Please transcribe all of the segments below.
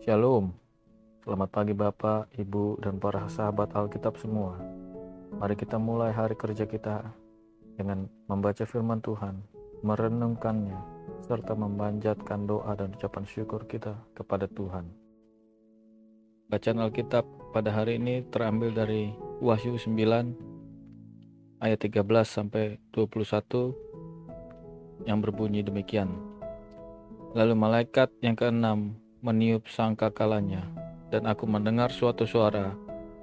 Shalom, selamat pagi Bapak, Ibu, dan para sahabat Alkitab semua. Mari kita mulai hari kerja kita dengan membaca firman Tuhan, merenungkannya, serta memanjatkan doa dan ucapan syukur kita kepada Tuhan. Bacaan Alkitab pada hari ini terambil dari Wahyu 9 ayat 13 sampai 21 yang berbunyi demikian. Lalu malaikat yang keenam meniup sangka kalanya, dan aku mendengar suatu suara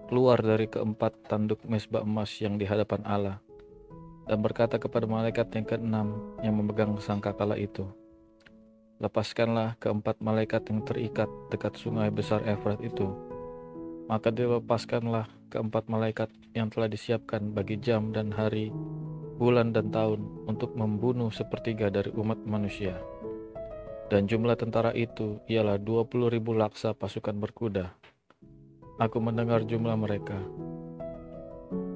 keluar dari keempat tanduk mesbah emas yang di hadapan Allah, dan berkata kepada malaikat yang keenam yang memegang sangka kala itu, Lepaskanlah keempat malaikat yang terikat dekat sungai besar Efrat itu. Maka dilepaskanlah keempat malaikat yang telah disiapkan bagi jam dan hari, bulan dan tahun untuk membunuh sepertiga dari umat manusia dan jumlah tentara itu ialah 20 ribu laksa pasukan berkuda. Aku mendengar jumlah mereka.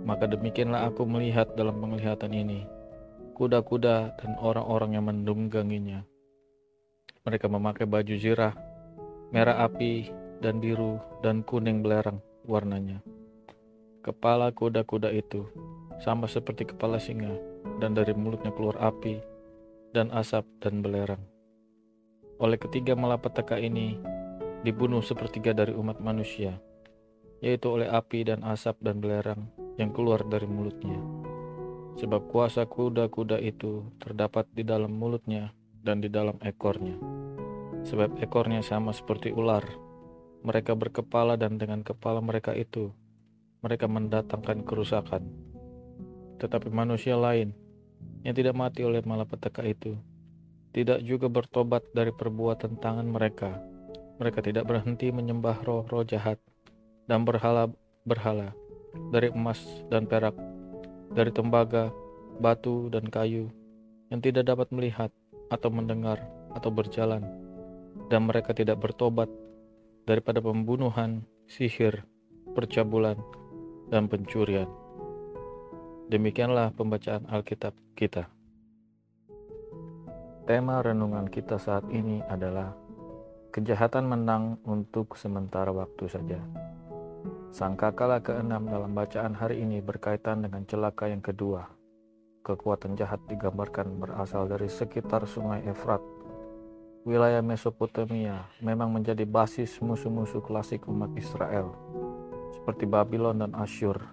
Maka demikianlah aku melihat dalam penglihatan ini, kuda-kuda dan orang-orang yang mendungganginya. Mereka memakai baju zirah, merah api, dan biru, dan kuning belerang warnanya. Kepala kuda-kuda itu sama seperti kepala singa, dan dari mulutnya keluar api, dan asap, dan belerang oleh ketiga malapetaka ini dibunuh sepertiga dari umat manusia, yaitu oleh api dan asap dan belerang yang keluar dari mulutnya. Sebab kuasa kuda-kuda itu terdapat di dalam mulutnya dan di dalam ekornya. Sebab ekornya sama seperti ular. Mereka berkepala dan dengan kepala mereka itu mereka mendatangkan kerusakan. Tetapi manusia lain yang tidak mati oleh malapetaka itu tidak juga bertobat dari perbuatan tangan mereka. Mereka tidak berhenti menyembah roh-roh jahat dan berhala-berhala dari emas dan perak, dari tembaga, batu, dan kayu yang tidak dapat melihat atau mendengar atau berjalan, dan mereka tidak bertobat daripada pembunuhan, sihir, percabulan, dan pencurian. Demikianlah pembacaan Alkitab kita. Tema renungan kita saat ini adalah kejahatan menang untuk sementara waktu saja. Sangkakala keenam dalam bacaan hari ini berkaitan dengan celaka yang kedua. Kekuatan jahat digambarkan berasal dari sekitar sungai Efrat. Wilayah Mesopotamia memang menjadi basis musuh-musuh klasik umat Israel, seperti Babylon dan Asyur.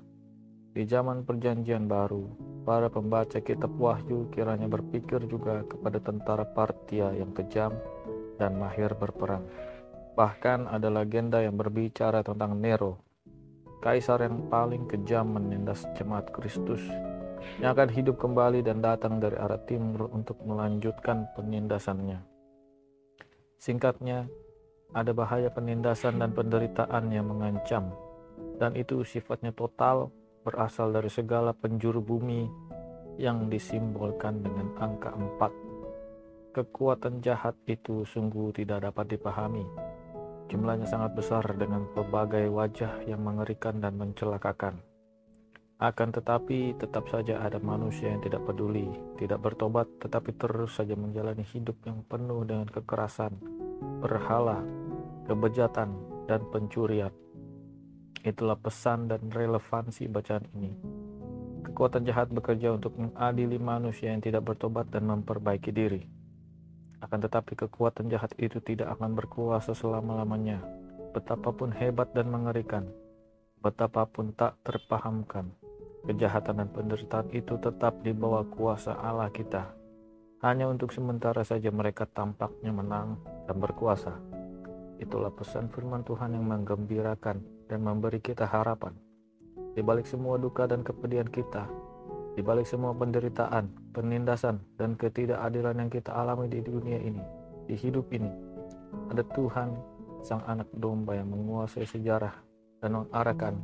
Di zaman perjanjian baru, para pembaca kitab Wahyu kiranya berpikir juga kepada tentara Partia yang kejam dan mahir berperang. Bahkan ada legenda yang berbicara tentang Nero, kaisar yang paling kejam menindas jemaat Kristus yang akan hidup kembali dan datang dari arah timur untuk melanjutkan penindasannya. Singkatnya, ada bahaya penindasan dan penderitaan yang mengancam, dan itu sifatnya total berasal dari segala penjuru bumi yang disimbolkan dengan angka 4. Kekuatan jahat itu sungguh tidak dapat dipahami. Jumlahnya sangat besar dengan berbagai wajah yang mengerikan dan mencelakakan. Akan tetapi tetap saja ada manusia yang tidak peduli, tidak bertobat tetapi terus saja menjalani hidup yang penuh dengan kekerasan, berhala, kebejatan, dan pencurian. Itulah pesan dan relevansi bacaan ini. Kekuatan jahat bekerja untuk mengadili manusia yang tidak bertobat dan memperbaiki diri. Akan tetapi kekuatan jahat itu tidak akan berkuasa selama-lamanya. Betapapun hebat dan mengerikan, betapapun tak terpahamkan, kejahatan dan penderitaan itu tetap di bawah kuasa Allah kita. Hanya untuk sementara saja mereka tampaknya menang dan berkuasa. Itulah pesan firman Tuhan yang menggembirakan dan memberi kita harapan. Di balik semua duka dan kepedihan kita, di balik semua penderitaan, penindasan, dan ketidakadilan yang kita alami di dunia ini, di hidup ini, ada Tuhan, Sang Anak Domba yang menguasai sejarah dan mengarahkan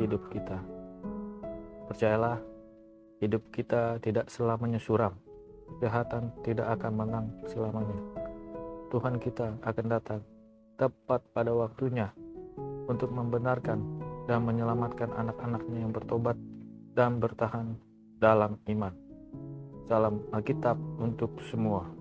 hidup kita. Percayalah, hidup kita tidak selamanya suram. Kejahatan tidak akan menang selamanya. Tuhan kita akan datang tepat pada waktunya untuk membenarkan dan menyelamatkan anak-anaknya yang bertobat dan bertahan dalam iman. Salam Alkitab untuk semua.